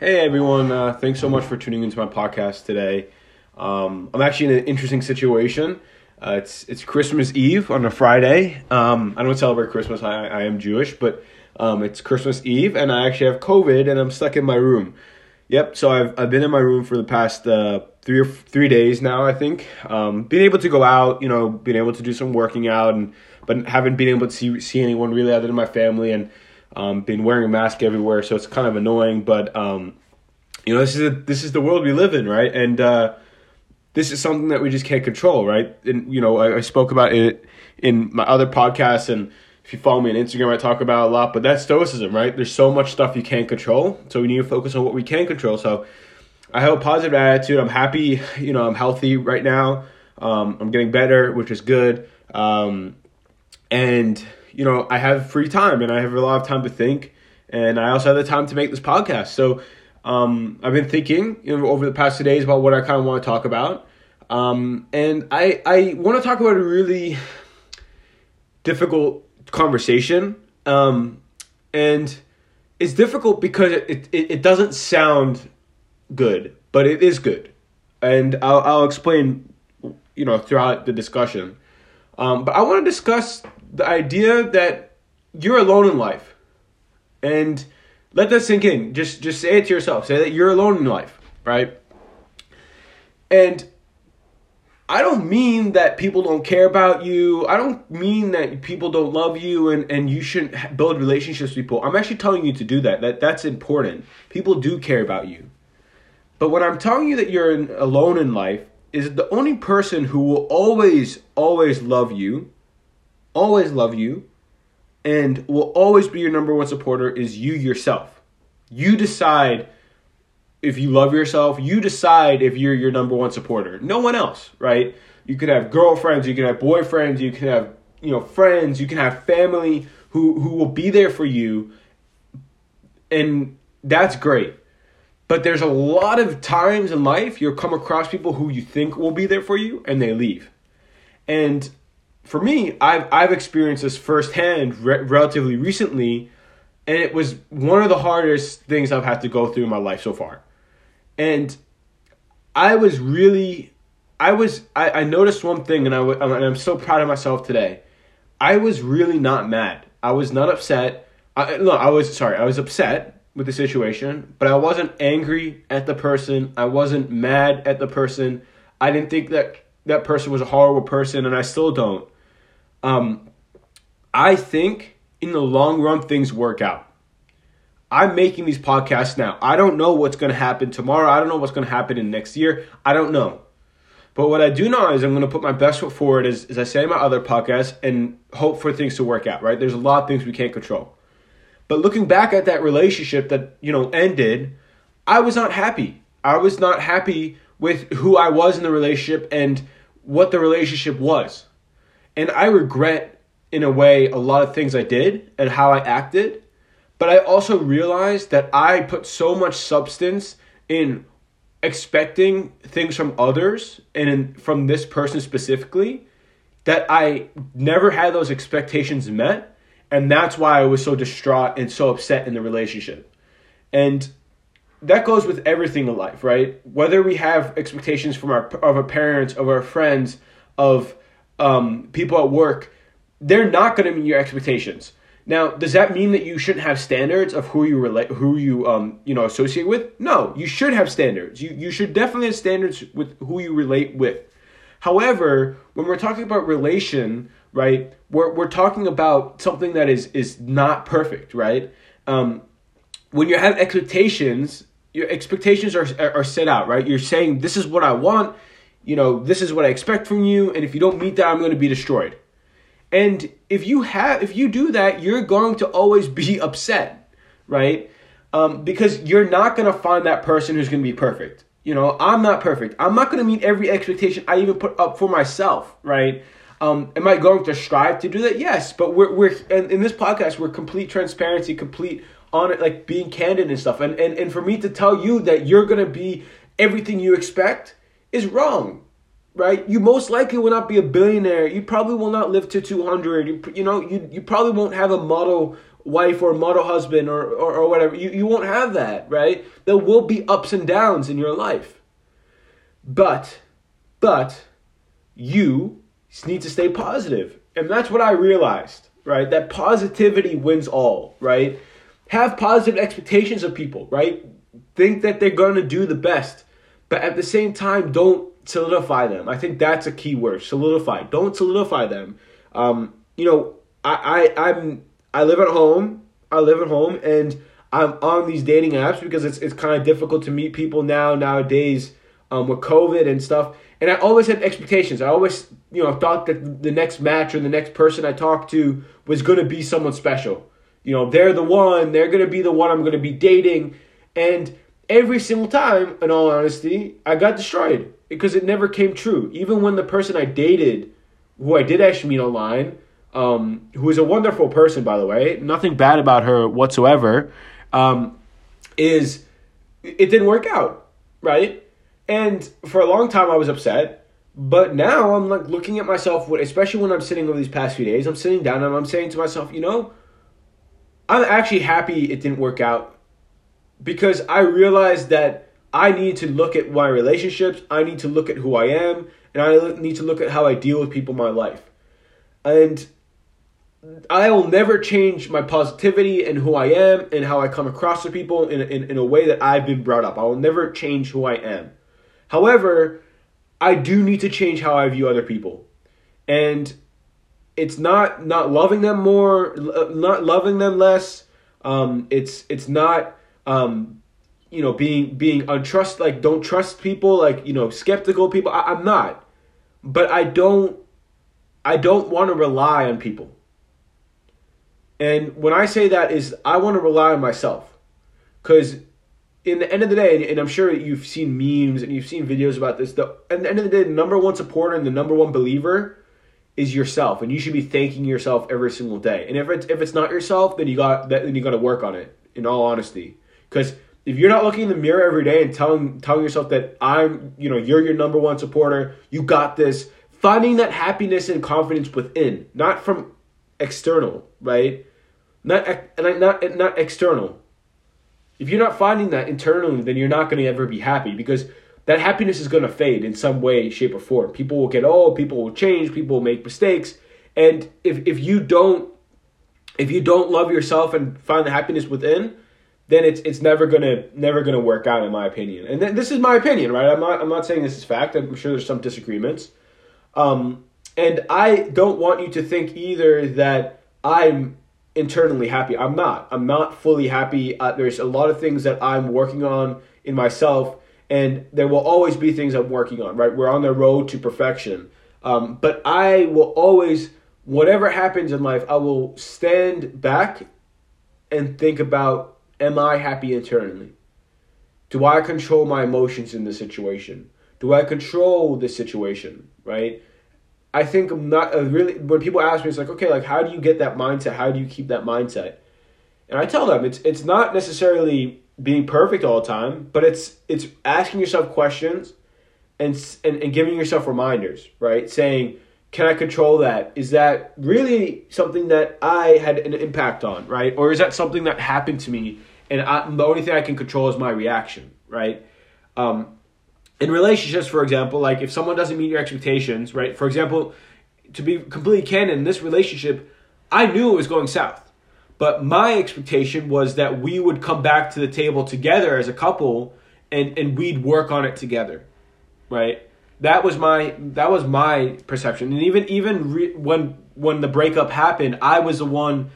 Hey everyone, uh, thanks so much for tuning into my podcast today. Um, I'm actually in an interesting situation. Uh, it's it's Christmas Eve on a Friday. Um, I don't celebrate Christmas. I, I am Jewish, but um, it's Christmas Eve, and I actually have COVID, and I'm stuck in my room. Yep. So I've I've been in my room for the past uh, three or three days now. I think. Um, being able to go out, you know, being able to do some working out, and but haven't been able to see see anyone really other than my family, and um, been wearing a mask everywhere, so it's kind of annoying. But um, you know, this is a, this is the world we live in, right? And uh, this is something that we just can't control, right? And you know, I, I spoke about it in my other podcasts, and if you follow me on Instagram, I talk about a lot. But that's stoicism, right? There's so much stuff you can't control, so we need to focus on what we can control. So I have a positive attitude. I'm happy. You know, I'm healthy right now. Um, I'm getting better, which is good. Um, and you know, I have free time and I have a lot of time to think, and I also have the time to make this podcast. So um, I've been thinking you know, over the past two days about what I kind of want to talk about, um, and I I want to talk about a really difficult conversation, um, and it's difficult because it, it it doesn't sound good, but it is good, and I'll I'll explain you know throughout the discussion. Um, but I want to discuss the idea that you're alone in life. And let that sink in. Just just say it to yourself. Say that you're alone in life, right? And I don't mean that people don't care about you. I don't mean that people don't love you and, and you shouldn't build relationships with people. I'm actually telling you to do that. That that's important. People do care about you. But when I'm telling you that you're in, alone in life, is the only person who will always always love you always love you and will always be your number one supporter is you yourself. You decide if you love yourself, you decide if you're your number one supporter. No one else, right? You can have girlfriends, you can have boyfriends, you can have, you know, friends, you can have family who who will be there for you. And that's great. But there's a lot of times in life you'll come across people who you think will be there for you and they leave. And for me, I've I've experienced this firsthand re- relatively recently, and it was one of the hardest things I've had to go through in my life so far. And I was really, I was I, I noticed one thing, and I w- and I'm so proud of myself today. I was really not mad. I was not upset. I, no, I was sorry. I was upset with the situation, but I wasn't angry at the person. I wasn't mad at the person. I didn't think that that person was a horrible person, and I still don't. Um, I think in the long run, things work out. I'm making these podcasts now. I don't know what's going to happen tomorrow. I don't know what's going to happen in next year. I don't know. But what I do know is I'm going to put my best foot forward, as, as I say in my other podcasts, and hope for things to work out, right? There's a lot of things we can't control. But looking back at that relationship that, you know, ended, I was not happy. I was not happy with who I was in the relationship and what the relationship was. And I regret, in a way, a lot of things I did and how I acted. But I also realized that I put so much substance in expecting things from others and in, from this person specifically that I never had those expectations met. And that's why I was so distraught and so upset in the relationship. And that goes with everything in life, right? Whether we have expectations from our of our parents, of our friends, of um, people at work, they're not going to meet your expectations. Now, does that mean that you shouldn't have standards of who you relate, who you um, you know associate with? No, you should have standards. You you should definitely have standards with who you relate with. However, when we're talking about relation, right, we're we're talking about something that is is not perfect, right? Um, when you have expectations, your expectations are are set out, right? You're saying this is what I want, you know, this is what I expect from you, and if you don't meet that, I'm going to be destroyed. And if you have, if you do that, you're going to always be upset, right? Um, because you're not going to find that person who's going to be perfect. You know, I'm not perfect. I'm not going to meet every expectation I even put up for myself, right? Um, am I going to strive to do that? Yes, but we're we're in, in this podcast we're complete transparency, complete on it, like being candid and stuff. And and and for me to tell you that you're going to be everything you expect is wrong right? You most likely will not be a billionaire. You probably will not live to 200. You, you know, you, you probably won't have a model wife or model husband or, or, or whatever. You, you won't have that, right? There will be ups and downs in your life. But, but, you need to stay positive. And that's what I realized, right? That positivity wins all, right? Have positive expectations of people, right? Think that they're going to do the best. But at the same time, don't solidify them. I think that's a key word. Solidify. Don't solidify them. Um, you know, I, I I'm I live at home. I live at home and I'm on these dating apps because it's it's kind of difficult to meet people now nowadays um, with COVID and stuff. And I always had expectations. I always, you know, thought that the next match or the next person I talked to was going to be someone special. You know, they're the one, they're going to be the one I'm going to be dating. And every single time, in all honesty, I got destroyed because it never came true. Even when the person I dated, who I did actually meet online, um, who is a wonderful person, by the way, nothing bad about her whatsoever, um, is it didn't work out, right? And for a long time, I was upset. But now I'm like looking at myself, especially when I'm sitting over these past few days, I'm sitting down and I'm saying to myself, you know, I'm actually happy it didn't work out because I realized that I need to look at my relationships, I need to look at who I am, and I need to look at how I deal with people in my life. And I will never change my positivity and who I am and how I come across to people in, in, in a way that I've been brought up. I will never change who I am. However, I do need to change how I view other people. And it's not not loving them more, not loving them less. Um, it's it's not um, you know being being untrust like don't trust people like you know skeptical people. I, I'm not, but I don't I don't want to rely on people. And when I say that is I want to rely on myself. Cuz in the end of the day, and I'm sure you've seen memes and you've seen videos about this, the at the end of the day, the number one supporter and the number one believer is yourself, and you should be thanking yourself every single day. And if it's if it's not yourself, then you got then you got to work on it. In all honesty, because if you're not looking in the mirror every day and telling telling yourself that I'm, you know, you're your number one supporter, you got this, finding that happiness and confidence within, not from external, right? Not not not external if you're not finding that internally, then you're not going to ever be happy because that happiness is going to fade in some way, shape, or form. People will get old, people will change, people will make mistakes, and if if you don't if you don't love yourself and find the happiness within, then it's it's never gonna never gonna work out in my opinion. And th- this is my opinion, right? I'm not I'm not saying this is fact. I'm sure there's some disagreements. Um, and I don't want you to think either that I'm internally happy. I'm not. I'm not fully happy. Uh, there's a lot of things that I'm working on in myself, and there will always be things I'm working on. Right, we're on the road to perfection. Um, but I will always, whatever happens in life, I will stand back and think about: Am I happy internally? Do I control my emotions in the situation? Do I control the situation? Right? I think I'm not uh, really when people ask me, it's like, okay, like how do you get that mindset? How do you keep that mindset? And I tell them it's it's not necessarily being perfect all the time, but it's it's asking yourself questions and and, and giving yourself reminders, right? Saying, can I control that? Is that really something that I had an impact on, right? Or is that something that happened to me and I, the only thing I can control is my reaction, right? Um, in relationships, for example, like if someone doesn't meet your expectations, right? For example, to be completely candid, in this relationship, I knew it was going south. But my expectation was that we would come back to the table together as a couple and, and we'd work on it together. Right? That was my that was my perception. And even even re- when when the breakup happened, I was the one,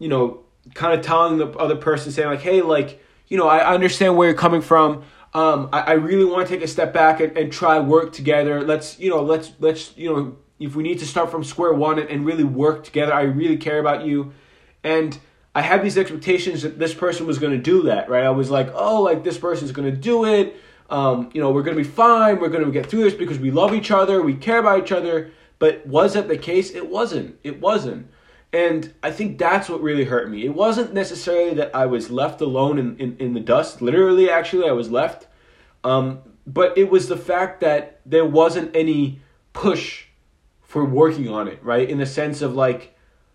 you know, kind of telling the other person saying like, "Hey, like, you know, I understand where you're coming from um, I, I really want to take a step back and, and try work together. Let's you know let's let's you know if we need to start from square one and, and really work together. I really care about you, and I had these expectations that this person was going to do that. Right? I was like, oh, like this person's going to do it. Um, you know, we're going to be fine. We're going to get through this because we love each other. We care about each other. But was that the case? It wasn't. It wasn't. And I think that's what really hurt me. It wasn't necessarily that I was left alone in, in, in the dust. Literally, actually, I was left. Um, but it was the fact that there wasn't any push for working on it, right? In the sense of like,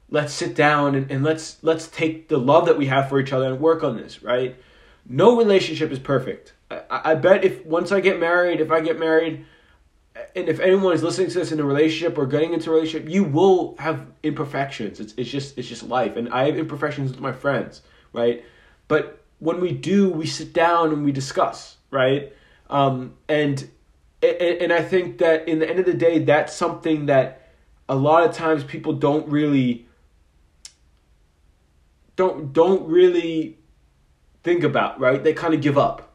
let's sit down and, and let's let's take the love that we have for each other and work on this, right? No relationship is perfect. I, I bet if once I get married, if I get married, and if anyone is listening to this in a relationship or getting into a relationship, you will have imperfections. It's it's just it's just life, and I have imperfections with my friends, right? But when we do, we sit down and we discuss, right? Um, and and I think that in the end of the day, that's something that a lot of times people don't really don't don't really think about, right? They kind of give up,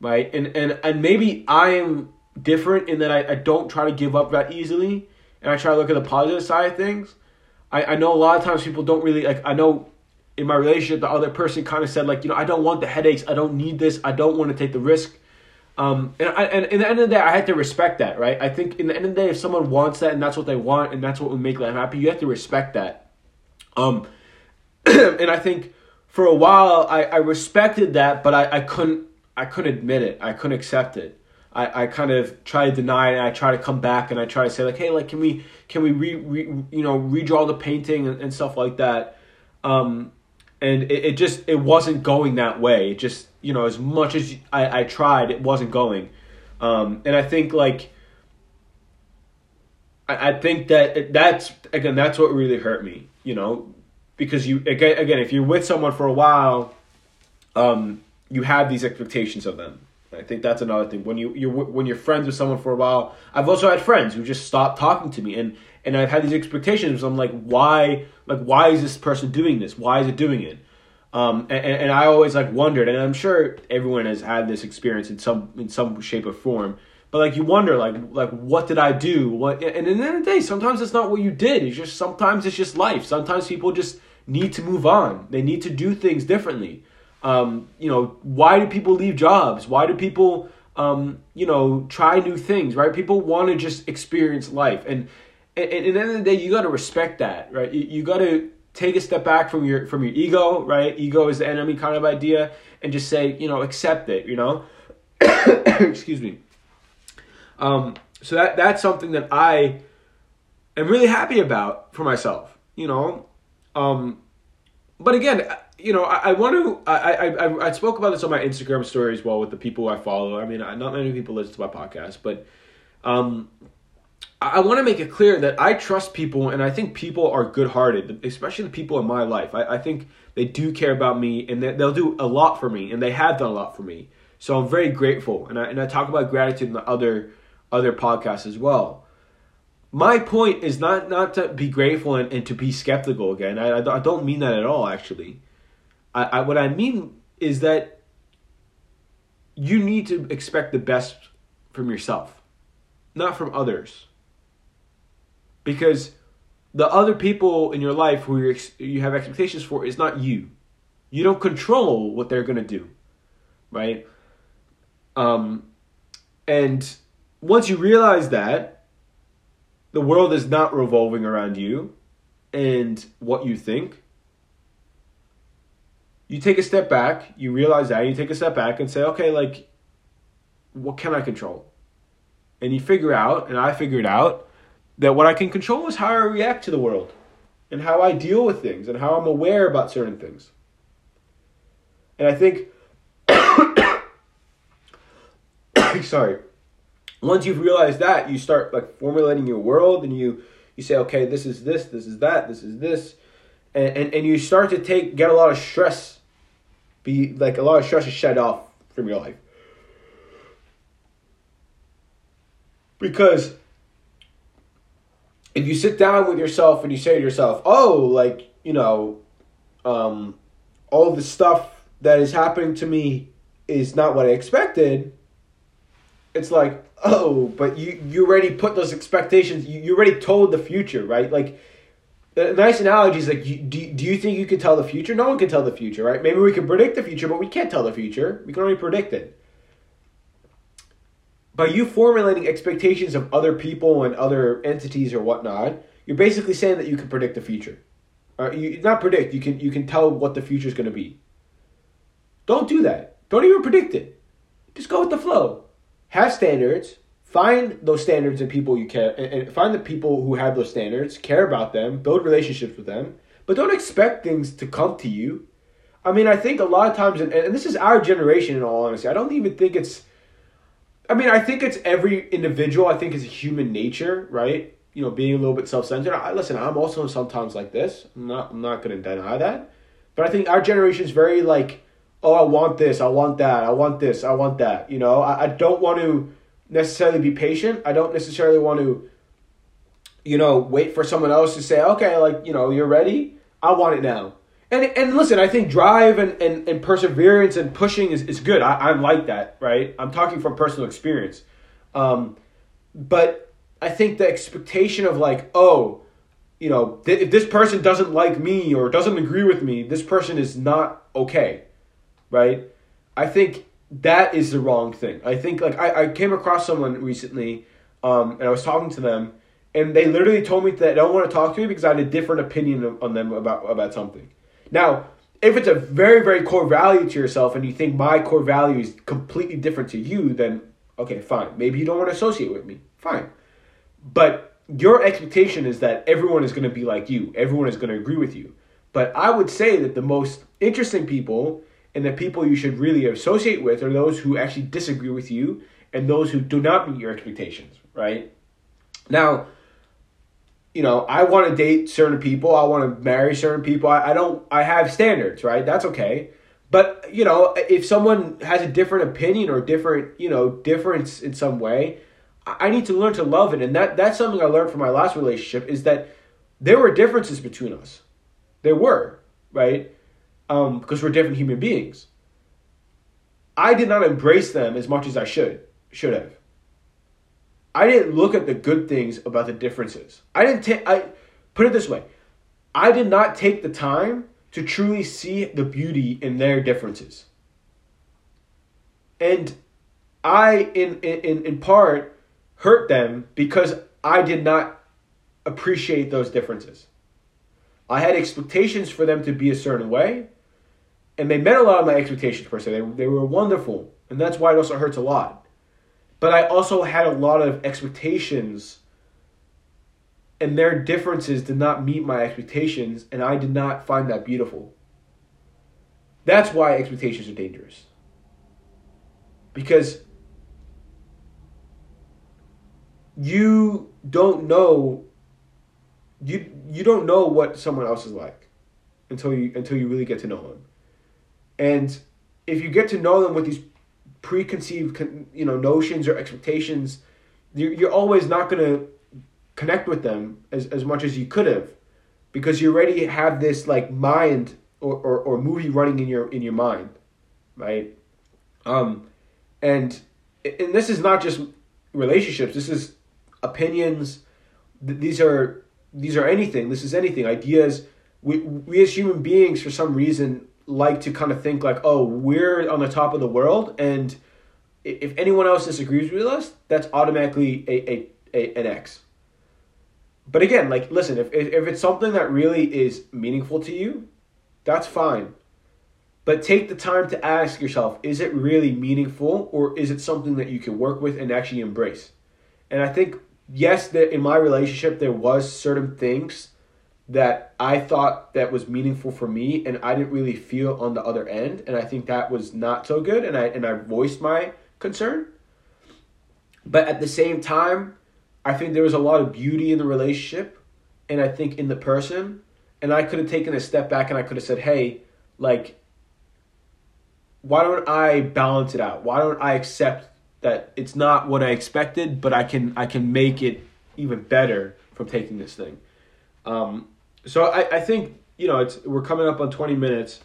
right? And and and maybe I am different in that I, I don't try to give up that easily, and I try to look at the positive side of things. I, I know a lot of times people don't really like. I know in my relationship, the other person kind of said like, you know, I don't want the headaches. I don't need this. I don't want to take the risk. Um, and, I, and in the end of the day, I had to respect that, right? I think in the end of the day, if someone wants that and that's what they want and that's what would make them happy, you have to respect that. Um, and I think for a while I, I respected that, but I, I couldn't I couldn't admit it. I couldn't accept it. I, I kind of try to deny it and I try to come back and I try to say like, hey, like can we can we re, re you know redraw the painting and, and stuff like that. Um, and it, it just it wasn't going that way. It just you know as much as I, I tried, it wasn't going. Um, and I think like I, I think that that's again that's what really hurt me. You know because you again again if you're with someone for a while, um, you have these expectations of them. I think that's another thing. When you you're when you're friends with someone for a while, I've also had friends who just stopped talking to me, and and I've had these expectations. I'm like, why? Like, why is this person doing this? Why is it doing it? Um, and, and I always like wondered, and I'm sure everyone has had this experience in some in some shape or form. But like you wonder, like like what did I do? What? And in the end of the day, sometimes it's not what you did. It's just sometimes it's just life. Sometimes people just need to move on. They need to do things differently. Um, you know, why do people leave jobs? Why do people, um, you know, try new things? Right? People want to just experience life, and, and, and at the end of the day, you got to respect that, right? You, you got to take a step back from your from your ego, right? Ego is the enemy kind of idea, and just say, you know, accept it. You know, excuse me. Um, so that that's something that I am really happy about for myself. You know, um, but again, you know, I, I want to. I, I I spoke about this on my Instagram story as well with the people I follow. I mean, not many people listen to my podcast, but um, I, I want to make it clear that I trust people, and I think people are good-hearted, especially the people in my life. I, I think they do care about me, and they, they'll do a lot for me, and they have done a lot for me. So I'm very grateful, and I and I talk about gratitude in the other other podcasts as well my point is not not to be grateful and, and to be skeptical again. I, I don't mean that at all. Actually, I, I what I mean is that you need to expect the best from yourself, not from others. Because the other people in your life who you you have expectations for is not you. You don't control what they're gonna do, right? Um, and once you realize that the world is not revolving around you and what you think. You take a step back, you realize that, you take a step back and say, okay, like, what can I control? And you figure out, and I figured out, that what I can control is how I react to the world and how I deal with things and how I'm aware about certain things. And I think, sorry, once you've realized that, you start like formulating your world and you you say, okay, this is this, this is that, this is this, and and, and you start to take get a lot of stress, be like a lot of stress is shed off from your life. Because if you sit down with yourself and you say to yourself, oh, like, you know, um, all the stuff that is happening to me is not what I expected, it's like, oh, but you you already put those expectations. You, you already told the future, right? Like, nice analogy is like, do do you think you can tell the future? No one can tell the future, right? Maybe we can predict the future, but we can't tell the future. We can only predict it. By you formulating expectations of other people and other entities or whatnot, you're basically saying that you can predict the future. Uh, you not predict. You can you can tell what the future is going to be. Don't do that. Don't even predict it. Just go with the flow have standards, find those standards and people you care, and find the people who have those standards, care about them, build relationships with them, but don't expect things to come to you. I mean, I think a lot of times, and, this is our generation in all honesty, I don't even think it's, I mean, I think it's every individual, I think it's human nature, right? You know, being a little bit self centered. I, listen, I'm also sometimes like this. I'm not, I'm not going to deny that. But I think our generation is very like, oh, I want this, I want that, I want this, I want that. You know, I, I don't want to necessarily be patient. I don't necessarily want to, you know, wait for someone else to say, okay, like, you know, you're ready. I want it now. And and listen, I think drive and, and, and perseverance and pushing is, is good. I, I'm like that, right? I'm talking from personal experience. Um, but I think the expectation of like, oh, you know, th- if this person doesn't like me or doesn't agree with me, this person is not okay, right? I think that is the wrong thing. I think like I, I came across someone recently, um, and I was talking to them, and they literally told me that they don't want to talk to me because I had a different opinion on them about about something. Now, if it's a very very core value to yourself, and you think my core value is completely different to you, then okay, fine. Maybe you don't want to associate with me. Fine, but your expectation is that everyone is going to be like you. Everyone is going to agree with you. But I would say that the most interesting people and the people you should really associate with are those who actually disagree with you and those who do not meet your expectations, right? Now, you know, I want to date certain people, I want to marry certain people. I, I don't I have standards, right? That's okay. But, you know, if someone has a different opinion or different, you know, difference in some way, I need to learn to love it. And that that's something I learned from my last relationship is that there were differences between us. There were, right? Um, because we're different human beings. I did not embrace them as much as I should should have. I didn't look at the good things about the differences. I didn't take I put it this way. I did not take the time to truly see the beauty in their differences. And I in in in part hurt them because I did not appreciate those differences. I had expectations for them to be a certain way, and they met a lot of my expectations per se. They, they were wonderful, and that's why it also hurts a lot. But I also had a lot of expectations, and their differences did not meet my expectations, and I did not find that beautiful. That's why expectations are dangerous. Because you don't know you you don't know what someone else is like until you until you really get to know them. And if you get to know them with these preconceived, you know, notions or expectations, you're, always not going to connect with them as, as much as you could have because you already have this like mind or, or, or movie running in your in your mind right? Um and and this is not just relationships. This is opinions. These are these are anything. This is anything. Ideas. We we as human beings for some reason like to kind of think like, oh, we're on the top of the world, and if anyone else disagrees with us, that's automatically a, a, a an X. But again, like, listen, if, if it's something that really is meaningful to you, that's fine. But take the time to ask yourself, is it really meaningful or is it something that you can work with and actually embrace? And I think, yes, that in my relationship, there was certain things that I thought that was meaningful for me and I didn't really feel on the other end and I think that was not so good and I and I voiced my concern. But at the same time, I think there was a lot of beauty in the relationship and I think in the person and I could have taken a step back and I could have said, "Hey, like why don't I balance it out? Why don't I accept that it's not what I expected, but I can I can make it even better from taking this thing." Um, so I, I think you know it's we're coming up on 20 minutes.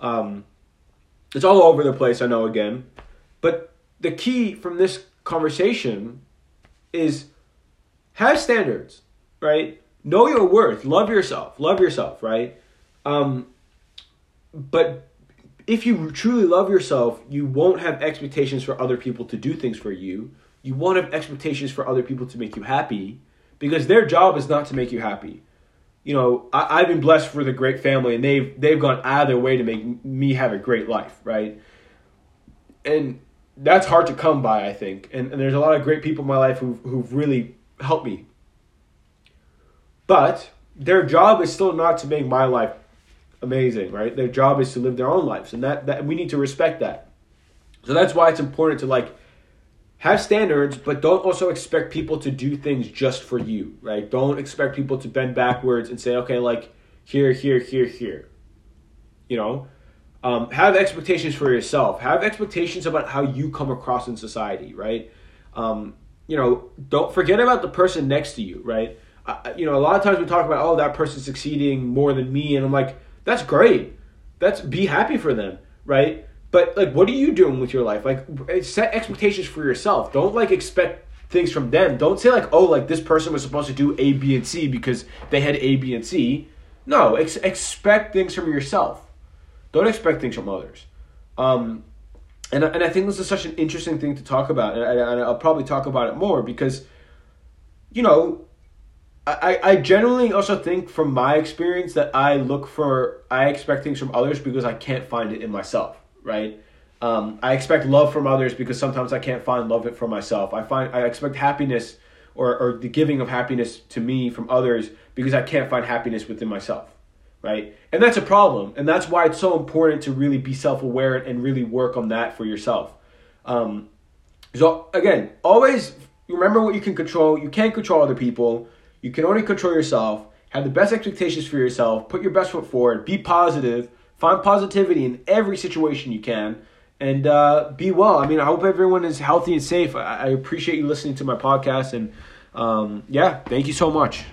Um, it's all over the place i know again. But the key from this conversation is have standards right? Know your worth. Love yourself. Love yourself right? Um, but if you truly love yourself you won't have expectations for other people to do things for you. You won't have expectations for other people to make you happy because their job is not to make you happy you know, I, have been blessed with a great family, and they've they've gone out of their way to make me have a great life, right? And that's hard to come by, I think. And, and there's a lot of great people in my life who've who've really helped me. But their job is still not to make my life amazing, right? Their job is to live their own lives, and that, that we need to respect that. So that's why it's important to like have standards, but don't also expect people to do things just for you, right? Don't expect people to bend backwards and say, okay, like here, here, here, here. You know, um, have expectations for yourself. Have expectations about how you come across in society, right? Um, you know, don't forget about the person next to you, right? I, you know, a lot of times we talk about, oh, that person's succeeding more than me, and I'm like, that's great. That's be happy for them, right? But like, what are you doing with your life? Like, set expectations for yourself. Don't like expect things from them. Don't say like, oh, like this person was supposed to do A, B, and C because they had A, B, and C. No, ex- expect things from yourself. Don't expect things from others. Um, and and I think this is such an interesting thing to talk about, and, I, and I'll probably talk about it more because, you know, I, I generally also think from my experience that I look for I expect things from others because I can't find it in myself, right? Um, I expect love from others because sometimes I can't find love for myself. I find I expect happiness or, or the giving of happiness to me from others because I can't find happiness within myself, right? And that's a problem, and that's why it's so important to really be self aware and really work on that for yourself. Um, so again, always remember what you can control. You can't control other people you can only control yourself. Have the best expectations for yourself. Put your best foot forward. Be positive. Find positivity in every situation you can. And uh, be well. I mean, I hope everyone is healthy and safe. I, I appreciate you listening to my podcast. And um, yeah, thank you so much.